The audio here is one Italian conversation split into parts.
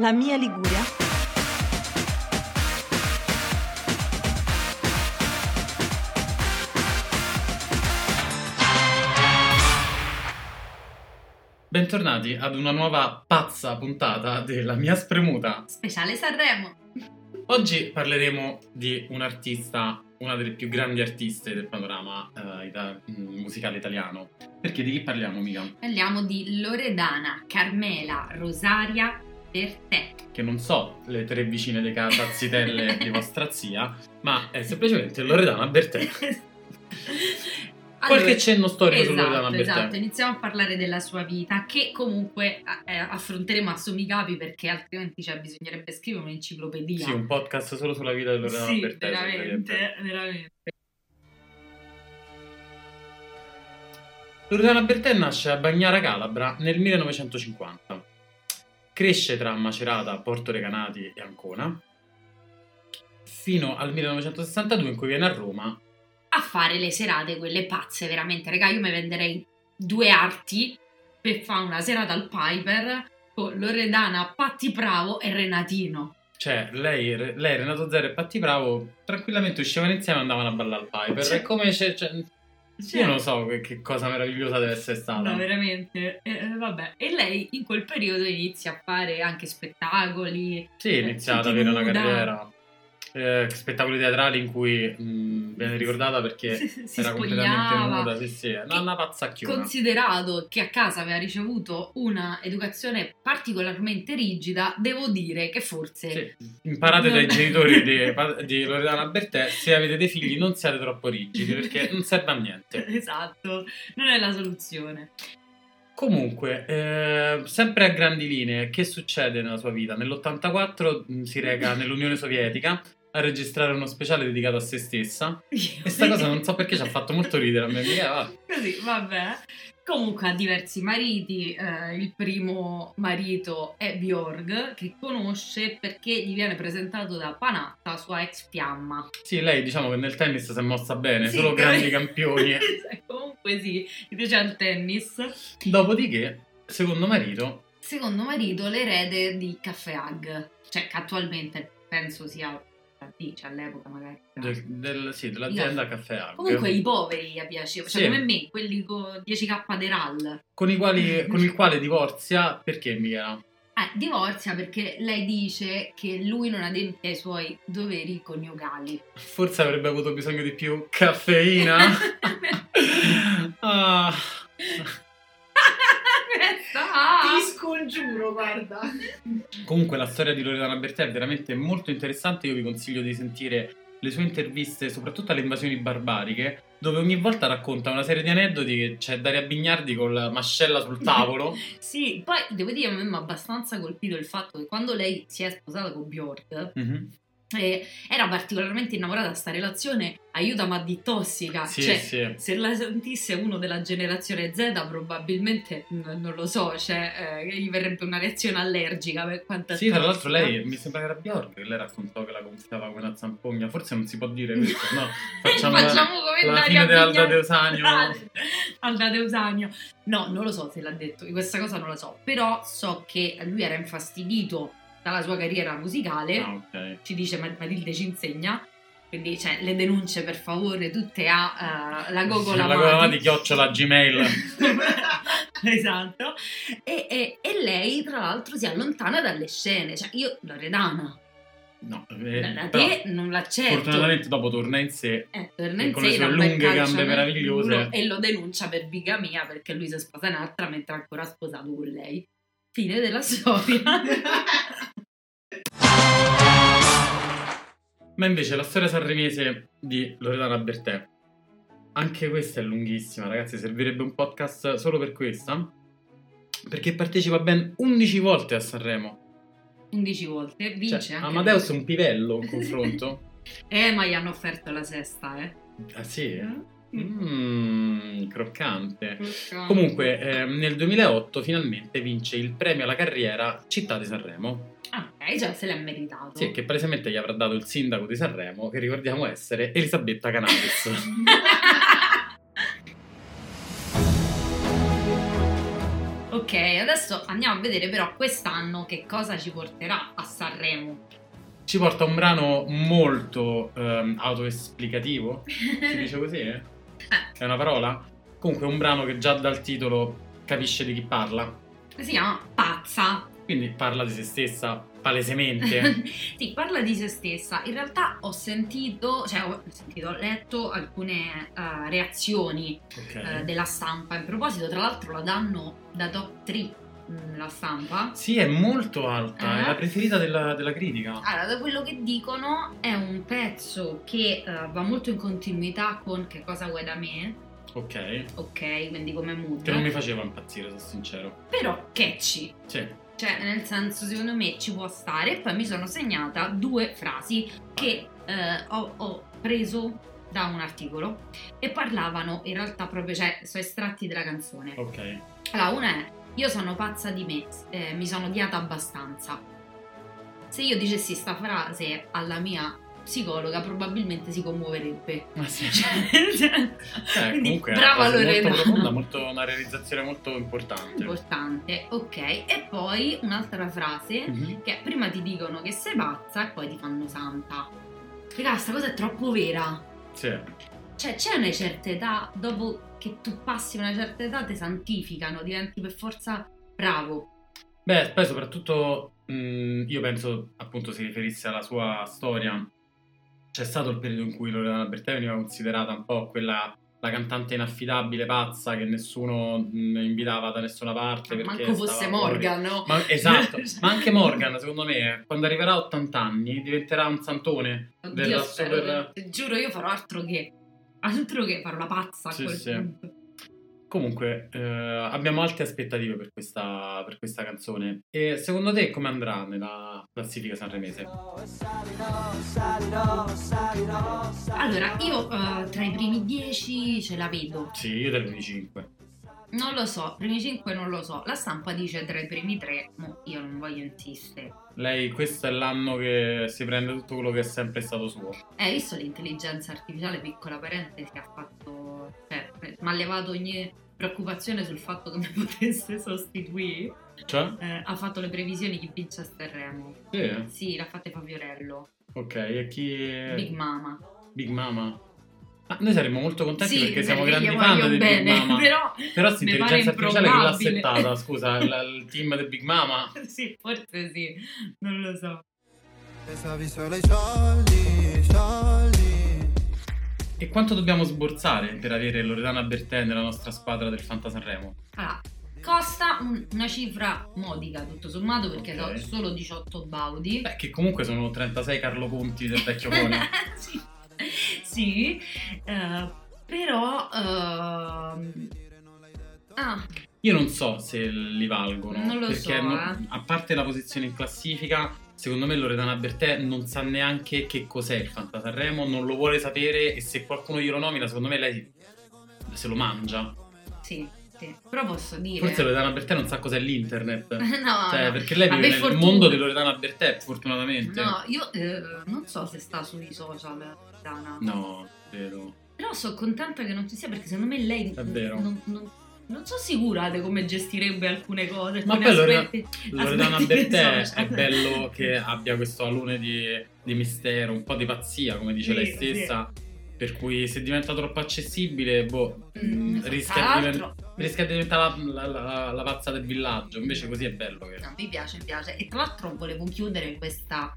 La mia Liguria. Bentornati ad una nuova pazza puntata della mia spremuta. Speciale Sanremo. Oggi parleremo di un artista, una delle più grandi artiste del panorama eh, ita- musicale italiano. Perché di chi parliamo, mica? Parliamo di Loredana, Carmela, Rosaria, Bertè. Che non so le tre vicine di casa zitelle di vostra zia, ma è semplicemente Loredana Bertè. Qualche cenno storico su esatto, Loredana Bertè. Esatto, iniziamo a parlare della sua vita, che comunque eh, affronteremo a sommi capi perché altrimenti cioè, bisognerebbe scrivere un'enciclopedia. Sì, un podcast solo sulla vita di Loredana Sì, Bertè. veramente, veramente. Loredana Bertè nasce a Bagnara Calabra nel 1950. Cresce tra Macerata, Porto Recanati e Ancona fino al 1962 in cui viene a Roma. A fare le serate, quelle pazze, veramente. Regà, io mi venderei due arti per fare una serata al Piper con Loredana, Patti Bravo e Renatino. Cioè, lei, lei Renato Zero e Patti Bravo tranquillamente uscivano insieme e andavano a ballare al Piper. Cioè- È come c'è, c'è- Io non lo so che, che cosa meravigliosa deve essere stata. No, veramente. Eh, eh, vabbè. E lei in quel periodo inizia a fare anche spettacoli. Sì, è iniziata ad Tutti avere una carriera. Eh, spettacoli teatrali in cui mh, viene ricordata perché si, era completamente spogliava. nuda, sì, sì, una, pazzacchiona. Considerato che a casa aveva ricevuto una educazione particolarmente rigida, devo dire che forse Sì, Imparate dai Non- genitori di, di Loredana Bertè, se avete dei figli non siate troppo rigidi perché non serve a niente. esatto, non è la soluzione. Comunque, eh, sempre a grandi linee, che succede nella sua vita? Nell'84 mh, si reca nell'Unione Sovietica a registrare uno speciale dedicato a se stessa e sta cosa non so perché ci ha fatto molto ridere a me. mica, va. Così, vabbè. Comunque ha diversi mariti, eh, il primo marito è Bjorg che conosce perché gli viene presentato da Panatta, sua ex fiamma. Sì, lei diciamo che nel tennis si è mossa bene, Sì, solo grandi campioni. Comunque sì, gli piace il tennis. Dopodiché, secondo marito, Secondo marito l'erede di Caffè Hag, cioè che attualmente penso sia dice all'epoca magari. del- del- sì, dell'azienda Caffè Hag. Comunque i poveri gli piaceva, cioè Sì. come me, quelli con 10k de RAL. con, i quali- con il quale divorzia perché Michela? Eh, divorzia perché lei dice che lui non adempie ai suoi doveri coniugali. Forse avrebbe avuto bisogno di più caffeina. ah, Ti scongiuro, guarda. comunque la storia di Loredana Bertè è veramente molto interessante. Io vi consiglio di sentire le sue interviste, soprattutto alle invasioni barbariche, dove ogni volta racconta una serie di aneddoti che c'è Daria Bignardi con la mascella sul tavolo. Sì, poi devo dire a me mi ha abbastanza colpito il fatto che quando lei si è sposata con Bjork Mhm. Eh, era particolarmente innamorata di sta relazione aiuta ma di tossica. Sì, cioè, sì. se la sentisse uno della generazione Z probabilmente n- non lo so, cioè eh, gli verrebbe una reazione allergica per quanto Sì, tra l'altro lei mi sembra che era Bjork che lei raccontò che la gonfiava come una zampogna. Forse non si può dire questo, no? Facciamo, Facciamo, la, come la fine Alda. Deusanio. Alda Deusanio. No, non lo so se l'ha detto, questa cosa non la so, però so che lui era infastidito dalla sua carriera musicale, Ah, ok. ci dice Ma- Matilde ci insegna, quindi cioè, le denunce per favore tutte a eh, la Gogola La gola di chiocciola Gmail. esatto. E, e- e lei, tra l'altro, si allontana dalle scene. Cioè, io, Loredana, No, eh, da però te non l'accetto. fortunatamente dopo torna in sé. Eh, torna in con sé, le sue lunghe gambe meravigliose. E lo denuncia per bigamia perché lui si sposa un'altra mentre è ancora sposato con lei. Fine della storia. Ma invece la storia sanremese di Loredana Bertè, anche questa è lunghissima, ragazzi, servirebbe un podcast solo per questa. Perché partecipa ben 11 volte a Sanremo. 11 volte, vince Cioè. Amadeus è un pivello in confronto. Eh, ma gli hanno offerto la sesta, eh. ah sì? Mm. Mmm, croccante. Comunque, ehm, nel 2008 finalmente vince il premio alla carriera Città di Sanremo. Ah, ok, già se l'ha meritato. Sì, che palesemente gli avrà dato il sindaco di Sanremo, che ricordiamo essere Elisabetta Cannabis. ok, adesso andiamo a vedere però quest'anno che cosa ci porterà a Sanremo. Ci porta un brano molto ehm, autoesplicativo, si dice così? eh? È una parola? Comunque un brano che già dal titolo capisce di chi parla. si chiama Pazza. Quindi parla di se stessa palesemente. sì, parla di se stessa. In realtà ho sentito, cioè ho, sentito, ho letto alcune uh, reazioni Ok. uh, della stampa. In proposito, tra l'altro la danno da top 3 la stampa. Sì, è molto alta, Eh? è la preferita della, della critica. Allora, da quello che dicono è un pezzo che uh, va molto in continuità con Che cosa vuoi da me? Ok. Ok, quindi come mood. Che non mi faceva impazzire, sono sincero. Però catchy. Sì. Cioè, nel senso, secondo me ci può stare. E poi mi sono segnata due frasi che eh, ho, ho preso da un articolo e parlavano in realtà proprio, cioè, sono estratti della canzone. Ok. Allora, una è: Io sono pazza di me, eh, mi sono odiata abbastanza. Se io dicessi sta frase alla mia psicologa, probabilmente si commuoverebbe. Ma sì. Cioè, Eh, quindi, brava Lorena. molto profonda, molto, una realizzazione molto importante. Importante, ok. E poi un'altra frase Mhm. che prima ti dicono che sei pazza e poi ti fanno santa. Raga, sta cosa è troppo vera. Sì. Cioè, c'è una certa età, dopo che tu passi una certa età, ti santificano, diventi per forza bravo. Beh, poi soprattutto mh, io penso appunto si riferisse alla sua storia. C'è stato il periodo in cui Loredana Bertè veniva considerata un po' quella la cantante inaffidabile, pazza, che nessuno mh, invitava da nessuna parte. perché Manco fosse fuori. Morgan, no? Ma- esatto, ma anche Morgan, secondo me, quando arriverà a 80 anni, diventerà un santone. Oddio, della super- giuro, io farò altro che. Altro che farò la pazza a Sì, quel sì. punto. Comunque, eh, abbiamo alte aspettative per questa, per questa canzone. E secondo te come andrà nella classifica sanremese? Allora, io eh, tra i primi dieci ce la vedo. Sì, io del 25. Non lo so, primi 5 non lo so. La stampa dice tra i primi 3, mo io non voglio insistere. Lei, questo è l'anno che si prende tutto quello che è sempre stato suo. Eh, hai visto l'intelligenza artificiale, piccola parentesi, ha fatto... Cioè, mi ha levato ogni preoccupazione sul fatto che mi potesse sostituire. Cioè? Eh, ha fatto le previsioni chi vince a Sanremo. Sì. Sì, l'ha fatta Faviorello. Ok, e chi... Big Mama. Big Mama. Ma noi saremmo molto contenti sì, perché siamo grandi fan di bene, Big Mama. però... Però mi intelligenza artificiale chi l'ha settata? Scusa, il, il team di Big Mama? sì, forse sì, non lo so. Pensavi solo ai soldi. E quanto dobbiamo sborsare per avere Loredana Bertè nella nostra squadra del Fanta Sanremo? Allora, costa un- una cifra modica tutto sommato perché Ok. sono solo 18 baudi. Beh, che comunque sono 36 Carlo Conti del vecchio Coni. sì, sì, eh, però... ehm, ah, Io non so se li valgono. Non lo perché so, eh. a parte la posizione in classifica, secondo me Loredana Bertè non sa neanche che cos'è il Fanta Sanremo, non lo vuole sapere e se qualcuno glielo nomina, secondo me lei se lo mangia. sì, sì. Però posso dire... Forse Loredana Bertè non sa cos'è l'internet. no, Cioè, no. perché lei Ma vive nel fortuna. mondo di Loredana Bertè, fortunatamente. No, io eh, non so se sta sui social, Dana. No, credo. Però sono contenta che non ci sia perché secondo me lei È vero. Non, non- non sono sicura di come gestirebbe alcune cose. Ma Lorena- aspetti- Loredana Bertè social. è bello che abbia questo alone di, di mistero, un po' di pazzia, come dice Sì, lei stessa. Per cui se diventa troppo accessibile, boh, Mm, rischia, diven- rischia di diventare la, la- la- la pazza del villaggio. Invece così è bello che... No, mi piace, mi piace. E tra l'altro volevo chiudere questa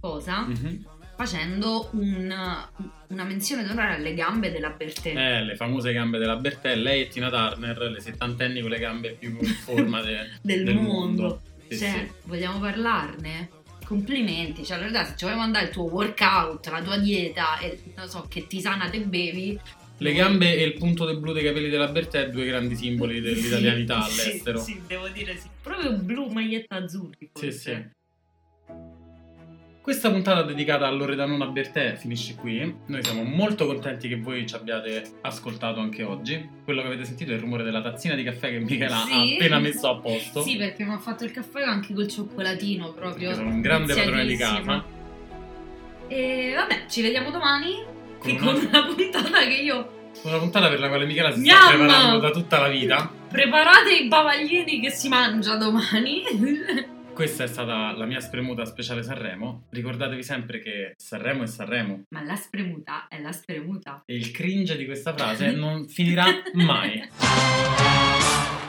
cosa Mhm. Facendo un- una menzione d'onore alle gambe della Bertè. Eh, le famose gambe della Bertè, lei e Tina Turner, le settantenni con le gambe più in forma de- del, del mondo. Sì, cioè, sì. vogliamo parlarne? Complimenti, cioè, in realtà, se ci vuoi mandare il tuo workout, la tua dieta e non so che tisana te bevi. Le gambe e il punto del blu dei capelli della Bertè, due grandi simboli dell'italianità Sì, all'estero. Sì, devo dire sì. Proprio blu, maglietta azzurri. Sì, sì. Questa puntata dedicata a Loredanona Bertè finisce qui. Noi siamo molto contenti che voi ci abbiate ascoltato anche oggi. Quello che avete sentito è il rumore della tazzina di caffè che Michela Sì. ha appena messo a posto. Sì, perché mi ha fatto il caffè anche col cioccolatino proprio. Perché sono un grande padrone di casa. E vabbè, ci vediamo domani Con con, una- una puntata che io Con Una puntata per la quale Michela si Gnam! sta preparando da tutta la vita. Preparate i bavaglini che si mangia domani. Questa è stata la mia spremuta speciale Sanremo. Ricordatevi sempre che Sanremo è Sanremo. Ma la spremuta è la spremuta. E il cringe di questa frase non finirà mai.